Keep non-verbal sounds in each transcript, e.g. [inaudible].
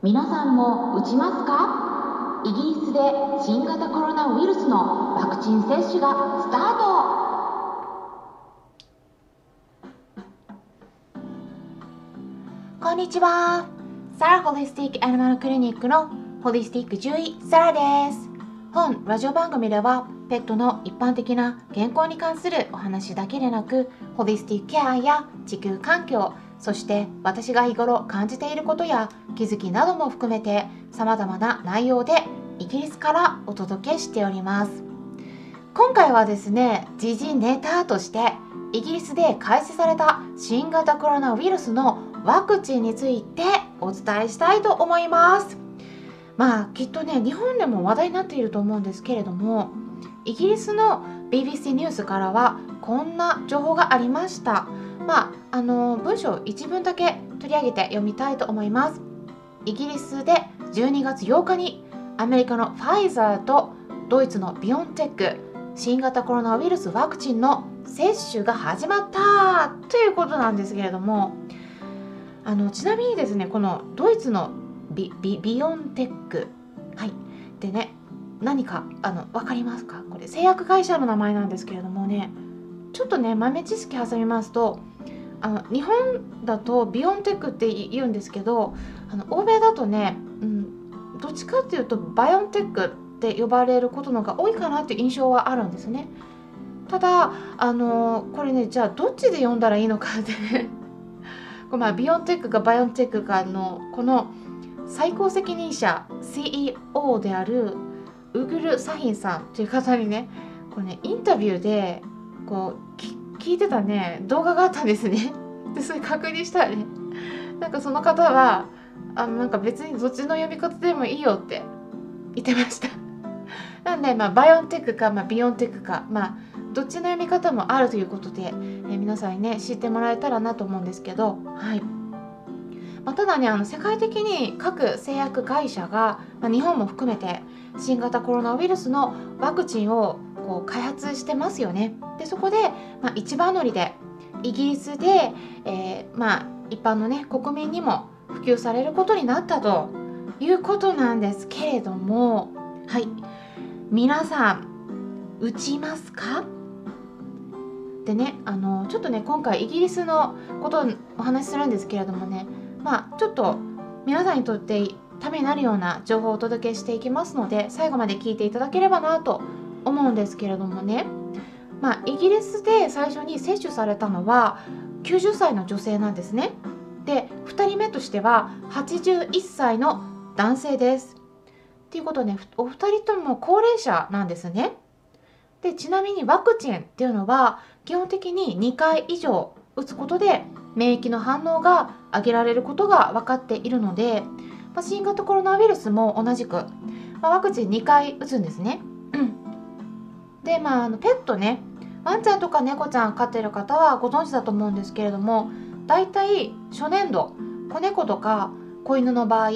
皆さんも打ちますか？イギリスで新型コロナウイルスのワクチン接種がスタートこんにちは。サラホリスティックアニマルクリニックのホリスティック獣医サラです。本ラジオ番組ではペットの一般的な健康に関するお話だけでなくホリスティックケアや地球環境そして私が日頃感じていることや気づきなども含めて様々な内容でイギリスからお届けしております。今回はですね時事ネタとしてイギリスで開始された新型コロナウイルスのワクチンについてお伝えしたいと思います。まあきっとね日本でも話題になっていると思うんですけれどもイギリスの BBC ニュースからはこんな情報がありました。まああの文章一文だけ取り上げて読みたいと思います。イギリスで12月8日にアメリカのファイザーとドイツのビオンテック新型コロナウイルスワクチンの接種が始まったということなんですけれどもあのちなみにですねこのドイツのビビビオンテックはい。でね何かあの分かりますか？これ製薬会社の名前なんですけれどもねちょっとね豆知識挟みますとあの日本だとビオンテックって言うんですけどあの欧米だとね、うん、どっちかっていうとバイオンテックって呼ばれることのが多いかなっていう印象はあるんですね。ただあのこれねじゃあどっちで呼んだらいいのかってねまあ、ビオンテックかバイオンテックかのこの最高責任者 CEO であるウグル・サヒンさんという方にねこれねインタビューでこう聞聞いてたね動画があったんですね。[laughs] でそれ確認したらねなんかその方はあのなんか別にどっちの読み方でもいいよって言ってました。[laughs] なんでまあバイオンテックか、まあ、ビオンテックかまあどっちの読み方もあるということで、えー、皆さんにね知ってもらえたらなと思うんですけどはい。まあ、ただねあの世界的に各製薬会社が、まあ、日本も含めて新型コロナウイルスのワクチンをこう開発してますよね。でそこで、まあ、一番乗りでイギリスで、えー、まあ、一般のね国民にも普及されることになったということなんですけれどもはい皆さん打ちますか？でねあのちょっとね今回イギリスのことをお話しするんですけれどもねまあちょっと皆さんにとってためになるような情報をお届けしていきますので最後まで聞いていただければなと思うんですけれどもね。まあイギリスで最初に接種されたのは90歳の女性なんですね。で2人目としては81歳の男性です。っていうことで、ね、お二人とも高齢者なんですね。でちなみにワクチンっていうのは基本的に2回以上打つことで免疫の反応が上げられることが分かっているので、まあ、新型コロナウイルスも同じく、まあ、ワクチン2回打つんですね。でまああのペットねワンちゃんとか猫ちゃん飼ってる方はご存知だと思うんですけれどもだいたい初年度子猫とか子犬の場合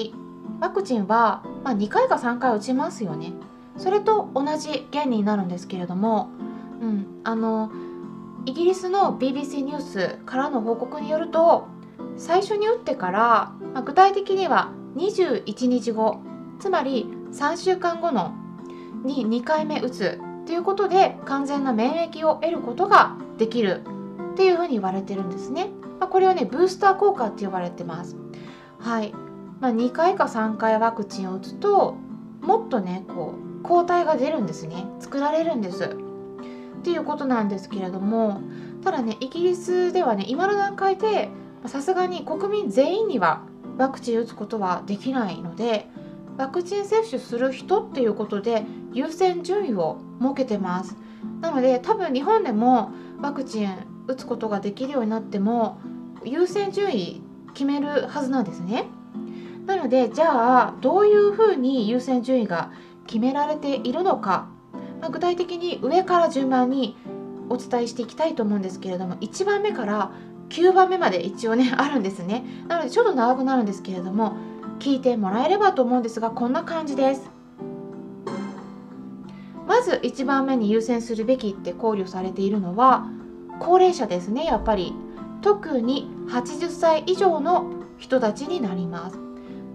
ワクチンは、まあ、2回か3回打ちますよね。それと同じ原理になるんですけれども、うん、あのイギリスの BBC ニュースからの報告によると最初に打ってから、まあ、具体的には21日後つまり3週間後のに2回目打つということで完全な免疫を得ることができるっていうふうに言われてるんですね。まあ、これはねブースター効果って呼ばれてます。はい。まあ、2回か3回ワクチンを打つともっとねこう抗体が出るんですね作られるんですっていうことなんですけれどもただねイギリスではね今の段階でさすがに国民全員にはワクチン打つことはできないのでワクチン接種する人っていうことで優先順位を設けてます。なので多分日本でもワクチン打つことができるようになっても優先順位決めるはずなんですね。なのでじゃあどういうふうに優先順位が決められているのか。まあ、具体的に上から順番にお伝えしていきたいと思うんですけれども1番目から9番目まで一応ね [laughs] あるんですね。なのでちょっと長くなるんですけれども聞いてもらえればと思うんですがこんな感じです。まず1番目に優先するべきって考慮されているのは高齢者ですねやっぱり。特に80歳以上の人たちになります。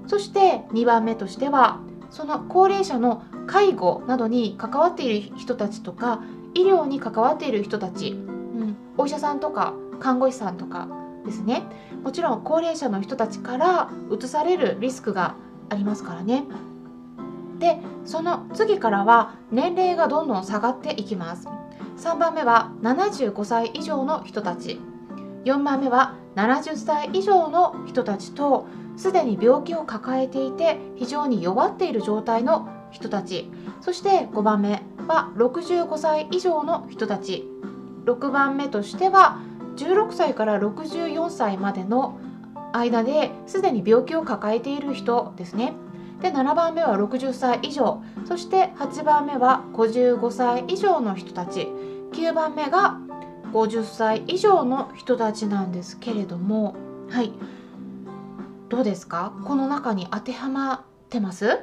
そして2番目としてはその高齢者の介護などに関わっている人たちとか医療に関わっている人たち、うん、お医者さんとか看護師さんとかですね。もちろん高齢者の人たちからうつされるリスクがありますからね。でその次からは年齢がどんどん下がっていきます。3番目は75歳以上の人たち。4番目は70歳以上の人たちとすでに病気を抱えていて非常に弱っている状態の人たち。そして5番目は65歳以上の人たち。6番目としては16歳から64歳までの間ですでに病気を抱えている人ですね。で7番目は60歳以上。そして8番目は55歳以上の人たち。9番目が50歳以上の人たちなんですけれどもはい。どうですか？この中に当てはまってます？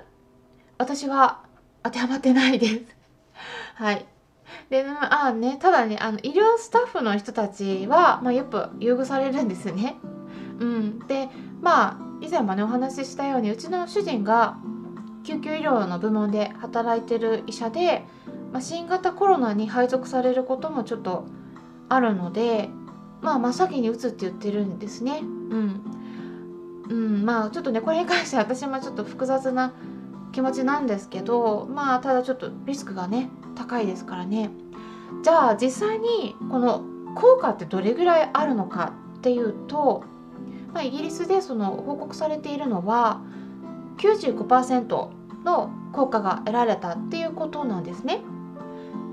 私は当てはまってないです。[laughs] はい。であねただねあの医療スタッフの人たちは、まあ、よく優遇されるんですね。うん。でまあ以前もねお話ししたようにうちの主人が救急医療の部門で働いてる医者で、まあ、新型コロナに配属されることもちょっとあるので、まあ、真っ先に打つって言ってるんですね。うん。うん、まあちょっとねこれに関して私もちょっと複雑な気持ちなんですけどまあただちょっとリスクがね高いですからね。じゃあ実際にこの効果ってどれぐらいあるのかっていうとまあ、イギリスでその報告されているのは95%の効果が得られたっていうことなんですね。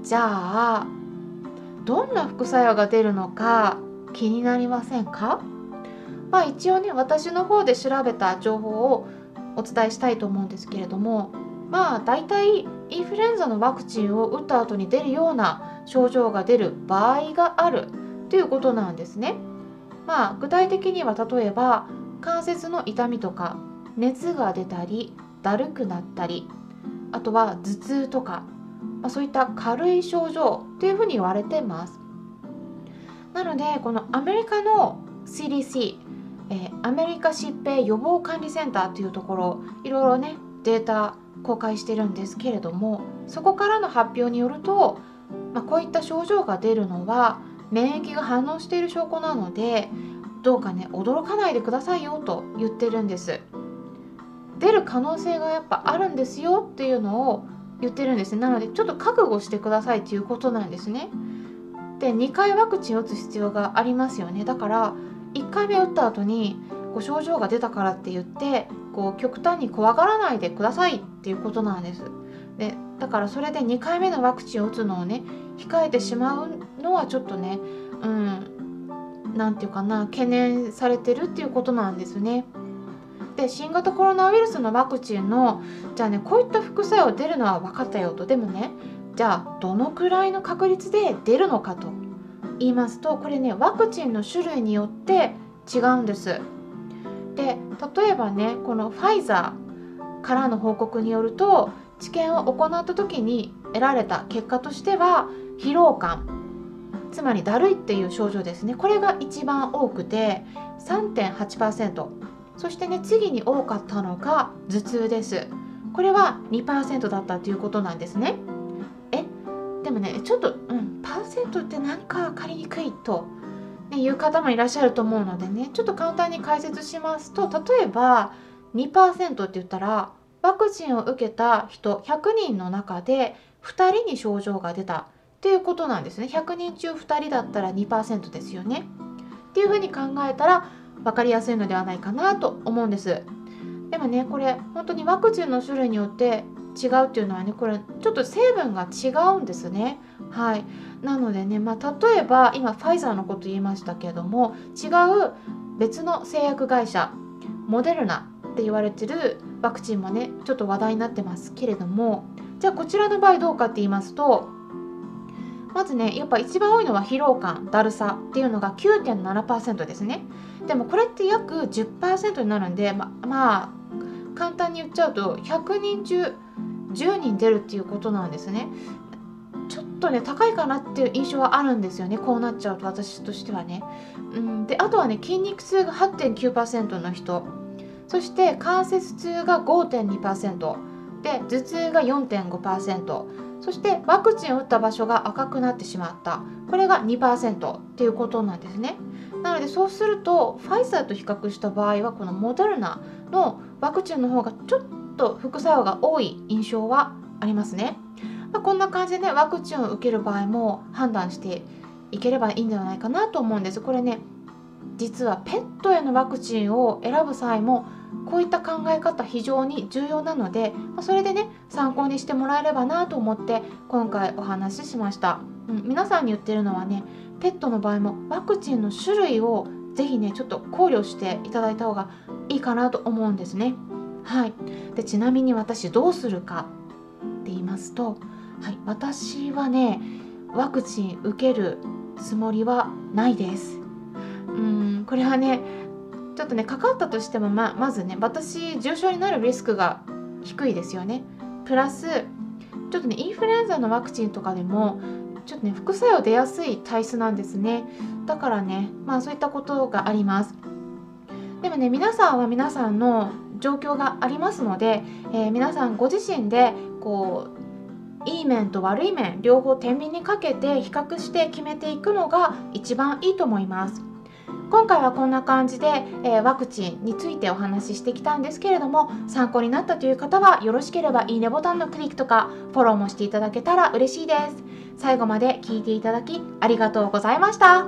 じゃあどんな副作用が出るのか気になりませんか？まあ一応ね私の方で調べた情報をお伝えしたいと思うんですけれどもまあ大体インフルエンザのワクチンを打った後に出るような症状が出る場合があるということなんですね。まあ、具体的には例えば関節の痛みとか熱が出たりだるくなったりあとは頭痛とか、まあ、そういった軽い症状っていうふうに言われてます。なのでこのアメリカの CDC、えー、アメリカ疾病予防管理センターというところいろいろねデータ公開してるんですけれどもそこからの発表によると、まあ、こういった症状が出るのは免疫が反応している証拠なのでどうかね驚かないでくださいよと言ってるんです。出る可能性がやっぱあるんですよっていうのを言ってるんですなのでちょっと覚悟してくださいっていうことなんですね。で2回ワクチンを打つ必要がありますよね。だから1回目打った後にこう症状が出たからって言ってこう極端に怖がらないでくださいっていうことなんです。でだからそれで2回目のワクチンを打つのをね控えてしまうのはちょっとねうん何て言うかな懸念されてるっていうことなんですね。で新型コロナウイルスのワクチンのじゃあねこういった副作用出るのは分かったよとでもねじゃあどのくらいの確率で出るのかと言いますとこれねワクチンの種類によって違うんです。で例えばねこのファイザーからの報告によると治験を行った時に得られた結果としては疲労感つまりだるいっていう症状ですね。これが一番多くて3.8%そしてね次に多かったのが頭痛です。これは2%だったということなんですね。え？でもねちょっとうんパーセントってなんか分かりにくいと、ね、いう方もいらっしゃると思うのでねちょっと簡単に解説しますと例えば2%って言ったらワクチンを受けた人100人の中で2人に症状が出たっていうことなんですね。100人中2人だったら2%ですよね。っていうふうに考えたら分かりやすいのではないかなと思うんです。でもねこれ本当にワクチンの種類によって違うっていうのはねこれちょっと成分が違うんですね。はい。なのでねまあ例えば今ファイザーのこと言いましたけれども違う別の製薬会社モデルナって言われてるワクチンもねちょっと話題になってますけれどもじゃあこちらの場合どうかって言いますとまずねやっぱ一番多いのは疲労感だるさっていうのが9.7%ですね。でもこれって約10%になるんでままあ簡単に言っちゃうと100人中10人出るっていうことなんですね。ちょっとね高いかなっていう印象はあるんですよね。こうなっちゃうと私としてはね、うん、であとはね筋肉痛が8.9%の人。そして関節痛が5.2%で頭痛が4.5%そしてワクチンを打った場所が赤くなってしまった。これが2%っていうことなんですね。なのでそうするとファイザーと比較した場合はこのモデルナのワクチンの方がちょっと副作用が多い印象はありますね、まあ、こんな感じでねワクチンを受ける場合も判断していければいいんではないかなと思うんです。これね実はペットへのワクチンを選ぶ際もこういった考え方非常に重要なのでそれでね参考にしてもらえればなと思って今回お話ししました、うん、皆さんに言ってるのはねペットの場合もワクチンの種類をぜひねちょっと考慮していただいた方がいいかなと思うんですね。はい。でちなみに私どうするかって言いますと、はい、私はねワクチン受けるつもりはないです。うんこれはねちょっとねかかったとしてもままずね私重症になるリスクが低いですよね。プラスちょっとねインフルエンザのワクチンとかでもちょっとね副作用出やすい体質なんですね。だからねまあそういったことがあります。でもね皆さんは皆さんの状況がありますので、えー、皆さんご自身でこういい面と悪い面両方天秤にかけて比較して決めていくのが一番いいと思います。今回はこんな感じで、えー、ワクチンについてお話ししてきたんですけれども参考になったという方はよろしければいいねボタンのクリックとかフォローもしていただけたら嬉しいです。最後まで聞いていただきありがとうございました。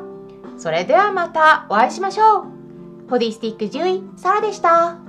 それではまたお会いしましょう。ホディスティック獣医サラでした。